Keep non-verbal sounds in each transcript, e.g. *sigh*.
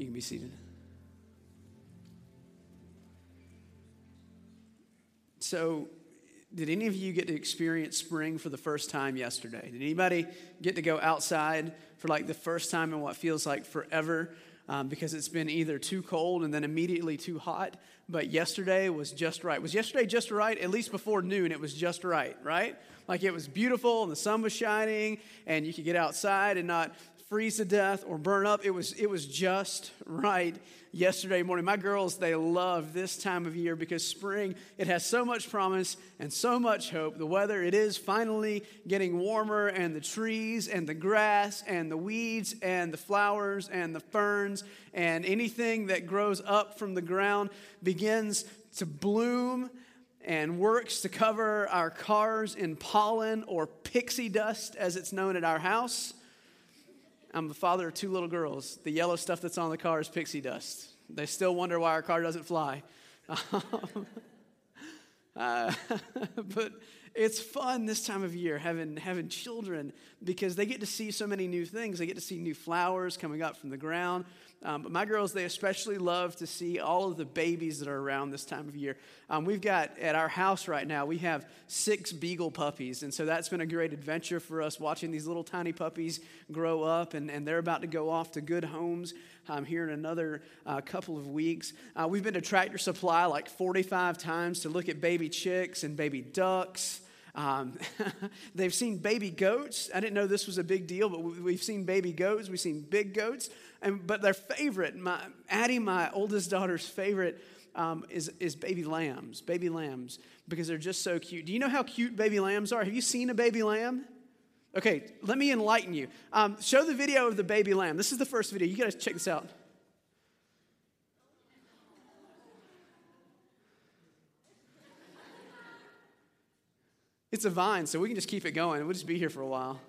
You can be seated. So, did any of you get to experience spring for the first time yesterday? Did anybody get to go outside for like the first time in what feels like forever? Um, because it's been either too cold and then immediately too hot. But yesterday was just right. Was yesterday just right? At least before noon, it was just right, right? Like it was beautiful and the sun was shining and you could get outside and not freeze to death or burn up. It was, it was just right yesterday morning. My girls, they love this time of year because spring, it has so much promise and so much hope. The weather, it is finally getting warmer, and the trees and the grass and the weeds and the flowers and the ferns and anything that grows up from the ground begins to bloom and works to cover our cars in pollen or pixie dust, as it's known at our house. I'm the father of two little girls. The yellow stuff that's on the car is pixie dust. They still wonder why our car doesn't fly. *laughs* uh, *laughs* but it's fun this time of year having, having children because they get to see so many new things. They get to see new flowers coming up from the ground. Um, but my girls, they especially love to see all of the babies that are around this time of year. Um, we've got at our house right now, we have six beagle puppies. And so that's been a great adventure for us watching these little tiny puppies grow up. And, and they're about to go off to good homes um, here in another uh, couple of weeks. Uh, we've been to Tractor Supply like 45 times to look at baby chicks and baby ducks. Um, *laughs* they've seen baby goats. I didn't know this was a big deal, but we've seen baby goats. We've seen big goats. And, but their favorite, my, Addie, my oldest daughter's favorite, um, is, is baby lambs, baby lambs, because they're just so cute. Do you know how cute baby lambs are? Have you seen a baby lamb? Okay, let me enlighten you. Um, show the video of the baby lamb. This is the first video. You gotta check this out. It's a vine, so we can just keep it going. We'll just be here for a while.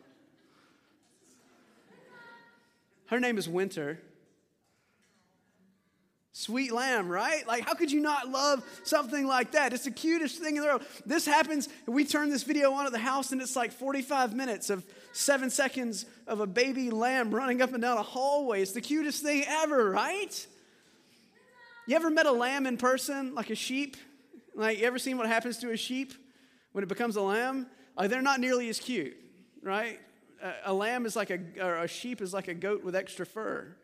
Her name is Winter. Sweet lamb, right? Like, how could you not love something like that? It's the cutest thing in the world. This happens, we turn this video on at the house, and it's like 45 minutes of seven seconds of a baby lamb running up and down a hallway. It's the cutest thing ever, right? You ever met a lamb in person, like a sheep? Like, you ever seen what happens to a sheep? When it becomes a lamb, like they're not nearly as cute, right? A, a lamb is like a, or a sheep is like a goat with extra fur.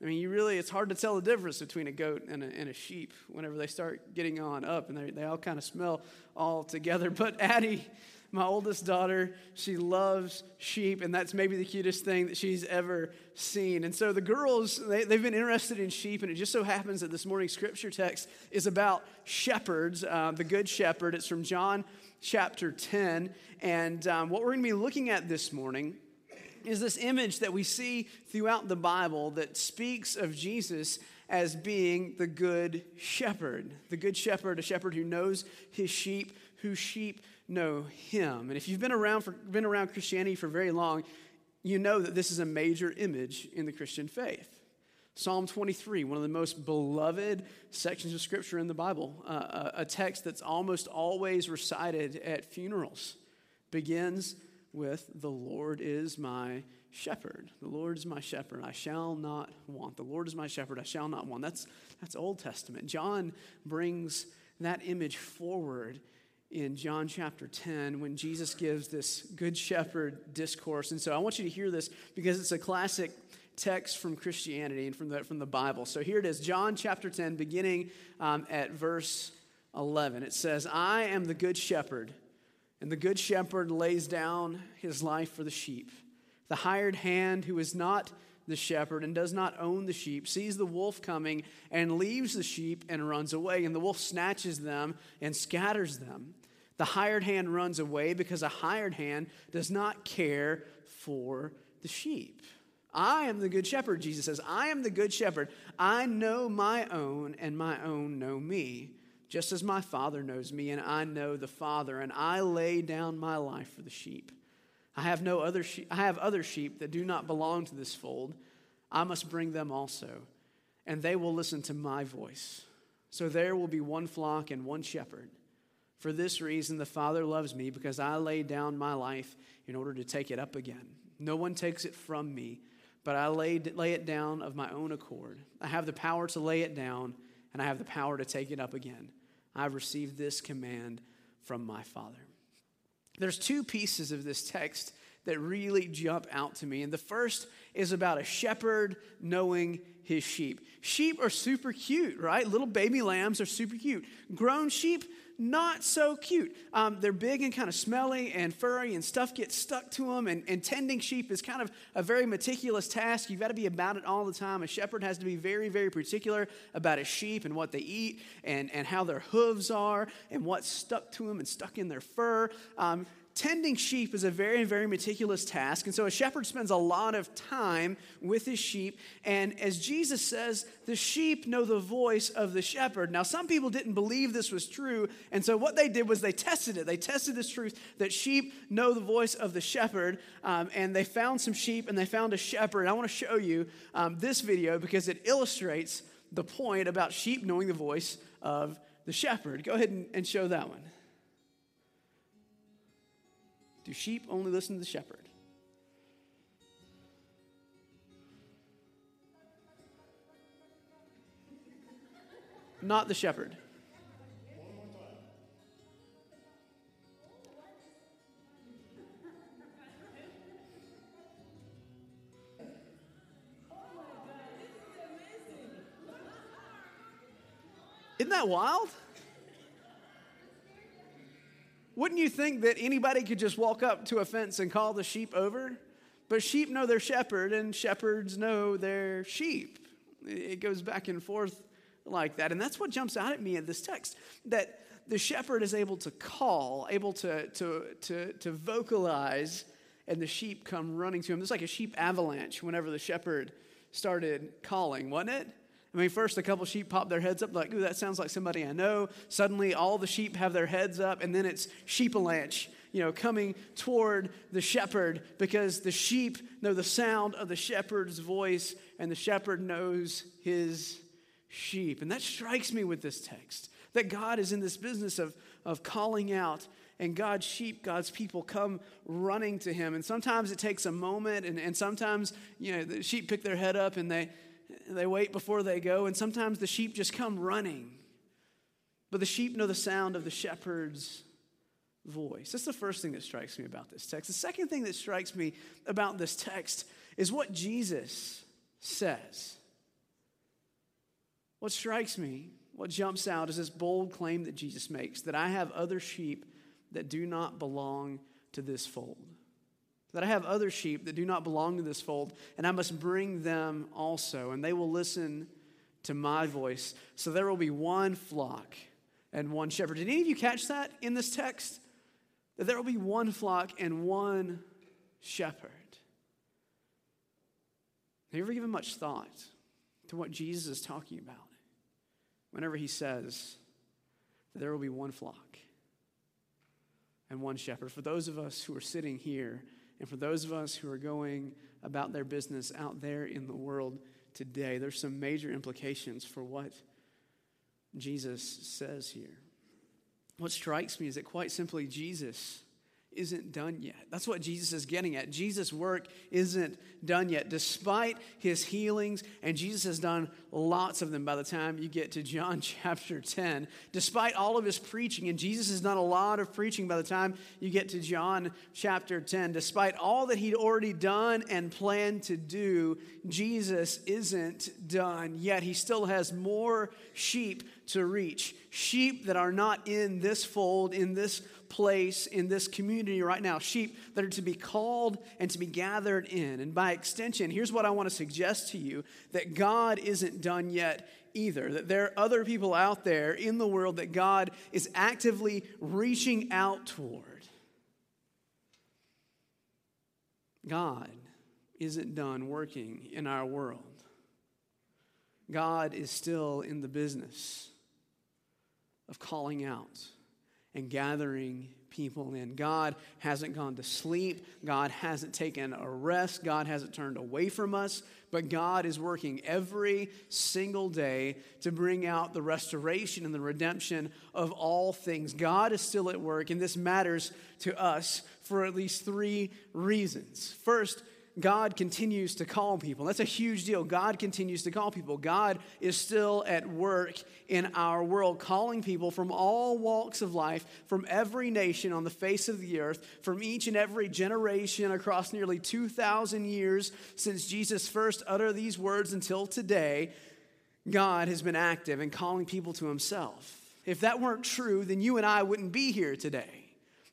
I mean, you really, it's hard to tell the difference between a goat and a, and a sheep whenever they start getting on up, and they, they all kind of smell all together. But Addie, my oldest daughter, she loves sheep, and that's maybe the cutest thing that she's ever seen. And so the girls, they, they've been interested in sheep, and it just so happens that this morning's scripture text is about shepherds, uh, the Good Shepherd. It's from John chapter 10. And um, what we're going to be looking at this morning is this image that we see throughout the Bible that speaks of Jesus as being the good shepherd. The good shepherd, a shepherd who knows his sheep, whose sheep know him. And if you've been around for been around Christianity for very long, you know that this is a major image in the Christian faith. Psalm 23, one of the most beloved sections of scripture in the Bible, uh, a text that's almost always recited at funerals, begins with The Lord is my shepherd. The Lord is my shepherd. I shall not want. The Lord is my shepherd. I shall not want. That's, that's Old Testament. John brings that image forward in John chapter 10 when Jesus gives this Good Shepherd discourse. And so I want you to hear this because it's a classic text from Christianity and from the, from the Bible. So here it is, John chapter 10, beginning um, at verse 11. It says, I am the good shepherd, and the good shepherd lays down his life for the sheep. The hired hand who is not the shepherd and does not own the sheep sees the wolf coming and leaves the sheep and runs away, and the wolf snatches them and scatters them. The hired hand runs away because a hired hand does not care for the sheep. I am the good shepherd, Jesus says. I am the good shepherd. I know my own, and my own know me, just as my Father knows me, and I know the Father, and I lay down my life for the sheep. I have no other sheep, I have other sheep that do not belong to this fold. I must bring them also, and they will listen to my voice. So there will be one flock and one shepherd. For this reason, the Father loves me, because I lay down my life in order to take it up again. No one takes it from me but I lay, lay it down of my own accord. I have the power to lay it down, and I have the power to take it up again. I've received this command from my Father. There's two pieces of this text that really jump out to me. And the first is about a shepherd knowing his sheep. Sheep are super cute, right? Little baby lambs are super cute. Grown sheep, not so cute. Um, they're big and kind of smelly and furry, and stuff gets stuck to them. And, and tending sheep is kind of a very meticulous task. You've got to be about it all the time. A shepherd has to be very, very particular about his sheep and what they eat and, and how their hooves are and what's stuck to them and stuck in their fur. Um, tending sheep is a very, very meticulous task. And so a shepherd spends a lot of time with his sheep. And as Jesus says, the sheep know the voice of the shepherd. Now, some people didn't believe this was true. And so what they did was they tested it. They tested this truth that sheep know the voice of the shepherd. Um, and they found some sheep and they found a shepherd. I want to show you um, this video because it illustrates the point about sheep knowing the voice of the shepherd. Go ahead and, and show that one. Do sheep only listen to the shepherd? Not the shepherd. Isn't that wild? Wouldn't you think that anybody could just walk up to a fence and call the sheep over? But sheep know their shepherd, and shepherds know their sheep. It goes back and forth like that. And that's what jumps out at me in this text that the shepherd is able to call, able to, to, to, to vocalize, and the sheep come running to him. It's like a sheep avalanche whenever the shepherd started calling, wasn't it? I mean, first a couple sheep pop their heads up, like, ooh, that sounds like somebody I know. Suddenly, all the sheep have their heads up, and then it's sheepalanche, you know, coming toward the shepherd because the sheep know the sound of the shepherd's voice, and the shepherd knows his sheep. And that strikes me with this text that God is in this business of, of calling out and God's sheep, God's people come running to him. And sometimes it takes a moment, and, and sometimes, you know, the sheep pick their head up and they, they wait before they go, and sometimes the sheep just come running. But the sheep know the sound of the shepherd's voice. That's the first thing that strikes me about this text. The second thing that strikes me about this text is what Jesus says. What strikes me, what jumps out, is this bold claim that Jesus makes that I have other sheep that do not belong to this fold that I have other sheep that do not belong to this fold, and I must bring them also, and they will listen to my voice. So there will be one flock and one shepherd. Did any of you catch that in this text? That there will be one flock and one shepherd. Have you ever given much thought to what Jesus is talking about whenever he says that there will be one flock and one shepherd? For those of us who are sitting here and for those of us who are going about their business out there in the world today, there's some major implications for what Jesus says here. What strikes me is that quite simply, Jesus isn't done yet. That's what Jesus is getting at. Jesus' work isn't done yet, despite his healings, and Jesus has done lots of them by the time you get to John *laughs* chapter 10. Despite all of his preaching, and Jesus has done a lot of preaching by the time you get to John chapter 10. Despite all that he'd already done and planned to do, Jesus isn't done yet. He still has more sheep to reach. Sheep that are not in this fold, in this place, in this community right now. Sheep that are to be called and to be gathered in. And by extension, here's what I want to suggest to you that God isn't done yet either. That there are other people out there in the world that God is actively reaching out toward. God isn't done working in our world. God is still in the business of calling out and gathering people in. God hasn't gone to sleep. God hasn't taken a rest. God hasn't turned away from us. But God is working every single day to bring out the restoration and the redemption of all things. God is still at work, and this matters to us for at least three reasons. First, God continues to call people. That's a huge deal. God continues to call people. God is still at work in our world, calling people from all walks of life, from every nation on the face of the earth, from each and every generation across nearly 2,000 years since Jesus first uttered these words until today. God has been active in calling people to himself. If that weren't true, then you and I wouldn't be here today.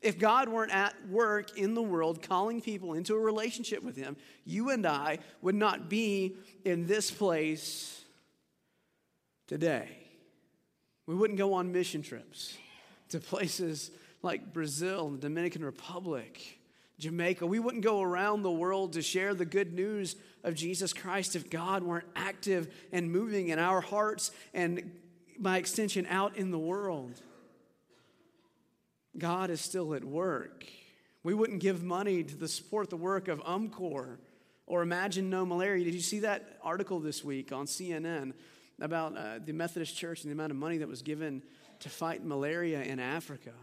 If God weren't at work in the world calling people into a relationship with Him, you and I would not be in this place today. We wouldn't go on mission trips to places like Brazil the Dominican Republic, Jamaica. We wouldn't go around the world to share the good news of Jesus Christ if God weren't active and moving in our hearts and, by extension, out in the world. God is still at work. We wouldn't give money to the support the work of UMCOR or Imagine No Malaria. Did you see that article this week on CNN about uh, the Methodist Church and the amount of money that was given to fight malaria in Africa?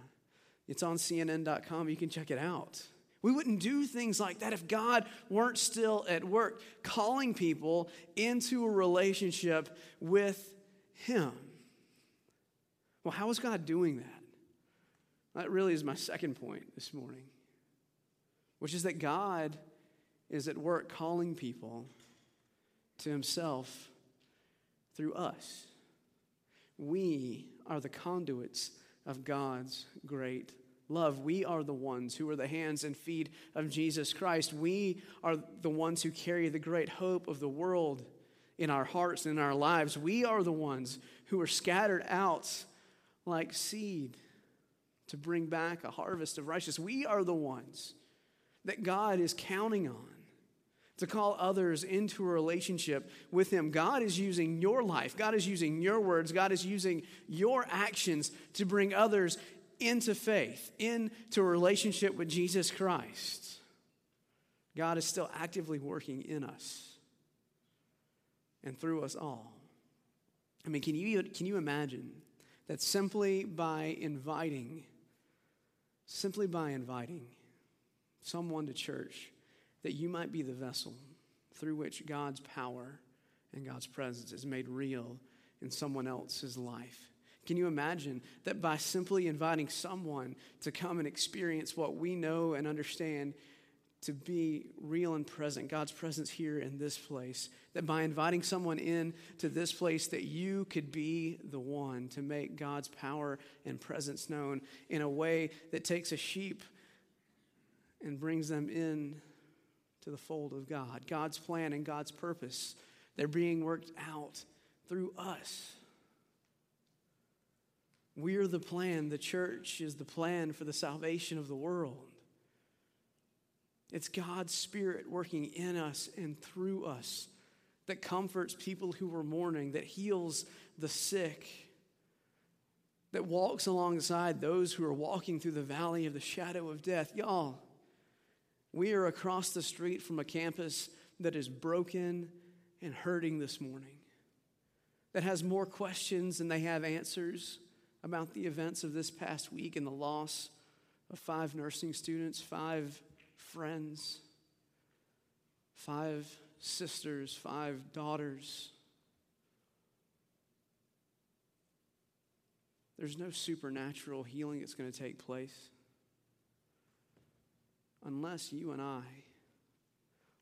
It's on CNN.com. You can check it out. We wouldn't do things like that if God weren't still at work, calling people into a relationship with Him. Well, how is God doing that? That really is my second point this morning, which is that God is at work calling people to himself through us. We are the conduits of God's great love. We are the ones who are the hands and feet of Jesus Christ. We are the ones who carry the great hope of the world in our hearts and in our lives. We are the ones who are scattered out like seed to bring back a harvest of righteousness. We are the ones that God is counting on to call others into a relationship with Him. God is using your life, God is using your words, God is using your actions to bring others into faith, into a relationship with Jesus Christ. God is still actively working in us and through us all. I mean, can you, can you imagine that simply by inviting simply by inviting someone to church that you might be the vessel through which God's power and God's presence is made real in someone else's life. Can you imagine that by simply inviting someone to come and experience what we know and understand to be real and present, God's presence here in this place. That by inviting someone in to this place, that you could be the one to make God's power and presence known in a way that takes a sheep and brings them in to the fold of God. God's plan and God's purpose, they're being worked out through us. We're the plan. The church is the plan for the salvation of the world. It's God's Spirit working in us and through us that comforts people who are mourning, that heals the sick, that walks alongside those who are walking through the valley of the shadow of death. Y'all, we are across the street from a campus that is broken and hurting this morning, that has more questions than they have answers about the events of this past week and the loss of five nursing students, five friends, five sisters, five daughters. There's no supernatural healing that's going to take place unless you and I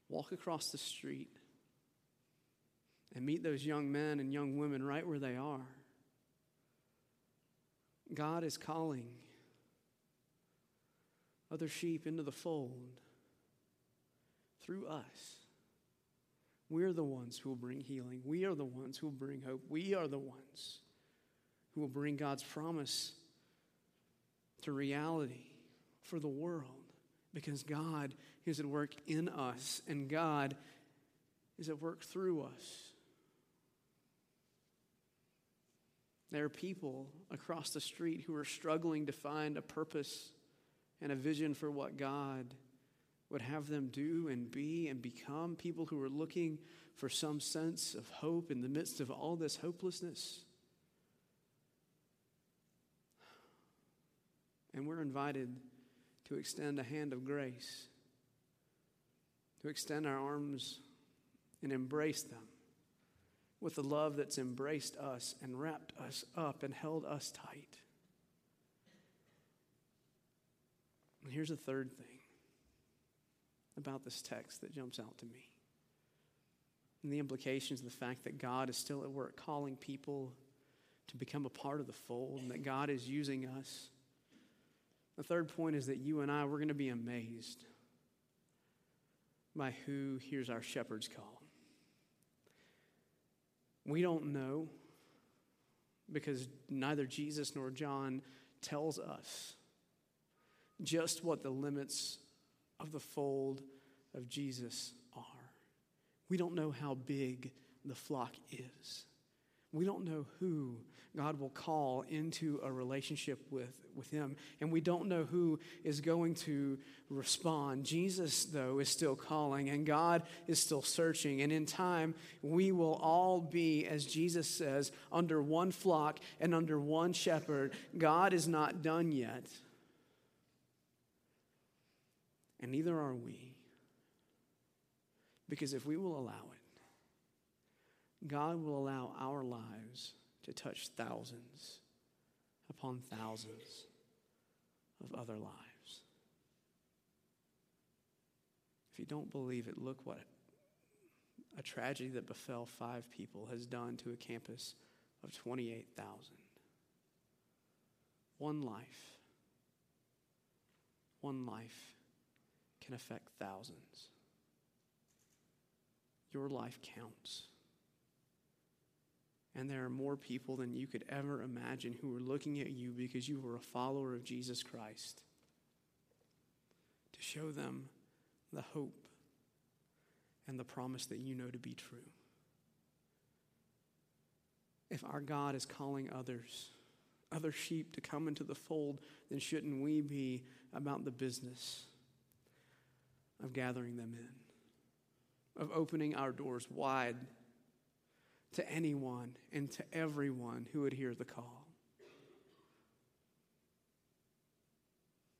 walk across the street and meet those young men and young women right where they are. God is calling other sheep into the fold through us. We're the ones who will bring healing. We are the ones who will bring hope. We are the ones who will bring God's promise to reality for the world because God is at work in us and God is at work through us. There are people across the street who are struggling to find a purpose and a vision for what God would have them do and be and become, people who are looking for some sense of hope in the midst of all this hopelessness. And we're invited to extend a hand of grace to extend our arms and embrace them with the love that's embraced us and wrapped us up and held us tight. And here's the third thing about this text that jumps out to me. And the implications of the fact that God is still at work calling people to become a part of the fold and that God is using us. The third point is that you and I, we're going to be amazed by who hears our shepherd's call. We don't know because neither Jesus nor John tells us just what the limits of the fold of Jesus are. We don't know how big the flock is. We don't know who God will call into a relationship with, with Him. And we don't know who is going to respond. Jesus, though, is still calling, and God is still searching. And in time, we will all be, as Jesus says, under one flock and under one shepherd. God is not done yet. And neither are we. Because if we will allow it, God will allow our lives to touch thousands upon thousands of other lives. If you don't believe it, look what a tragedy that befell five people has done to a campus of 28,000. One life, one life can affect thousands. Your life counts. And there are more people than you could ever imagine who are looking at you because you were a follower of Jesus Christ. To show them the hope and the promise that you know to be true. If our God is calling others, other sheep to come into the fold, then shouldn't we be about the business of gathering them in, of opening our doors wide to anyone and to everyone who would hear the call.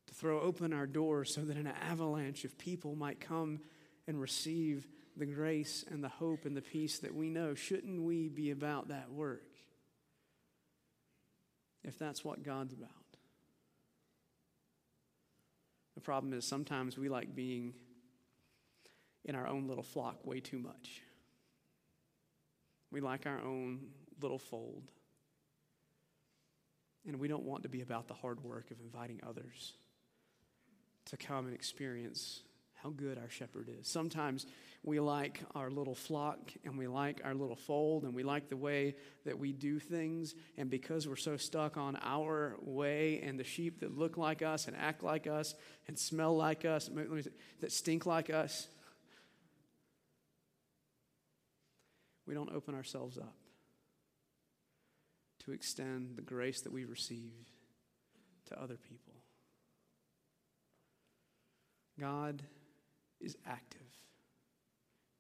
To throw open our doors so that an avalanche of people might come and receive the grace and the hope and the peace that we know. Shouldn't we be about that work? If that's what God's about. The problem is sometimes we like being in our own little flock way too much. We like our own little fold. And we don't want to be about the hard work of inviting others to come and experience how good our shepherd is. Sometimes we like our little flock and we like our little fold and we like the way that we do things. And because we're so stuck on our way and the sheep that look like us and act like us and smell like us, that stink like us, we don't open ourselves up to extend the grace that we receive to other people. God is active.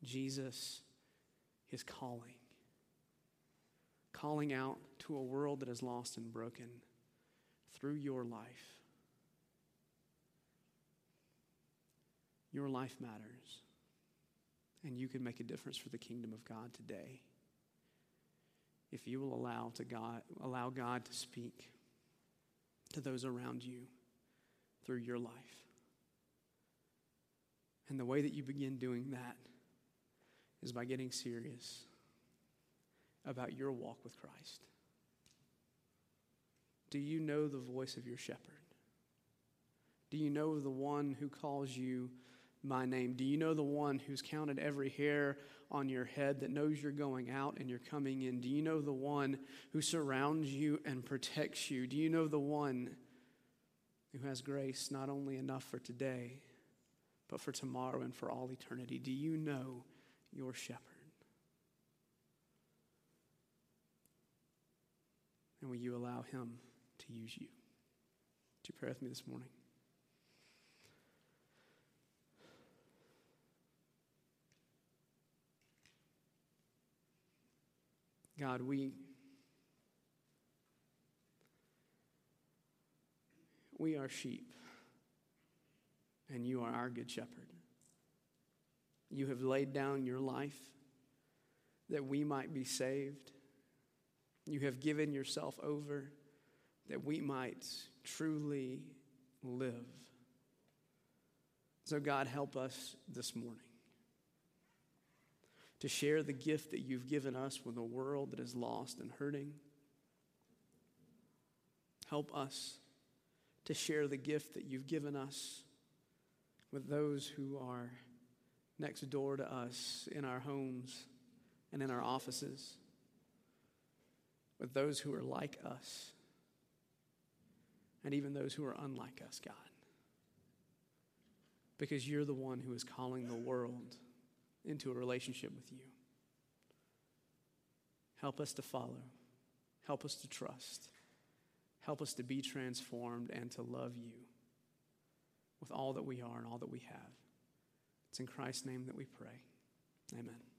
Jesus is calling. Calling out to a world that is lost and broken through your life. Your life matters and you can make a difference for the kingdom of God today. If you will allow to God allow God to speak to those around you through your life. And the way that you begin doing that is by getting serious about your walk with Christ. Do you know the voice of your shepherd? Do you know the one who calls you my name? Do you know the one who's counted every hair on your head, that knows you're going out and you're coming in? Do you know the one who surrounds you and protects you? Do you know the one who has grace not only enough for today, but for tomorrow and for all eternity? Do you know your shepherd? And will you allow him to use you? Would you pray with me this morning? God, we we are sheep and you are our good shepherd. You have laid down your life that we might be saved. You have given yourself over that we might truly live. So, God, help us this morning to share the gift that you've given us with a world that is lost and hurting. Help us to share the gift that you've given us with those who are next door to us in our homes and in our offices, with those who are like us, and even those who are unlike us, God. Because you're the one who is calling the world into a relationship with you. Help us to follow. Help us to trust. Help us to be transformed and to love you with all that we are and all that we have. It's in Christ's name that we pray. Amen.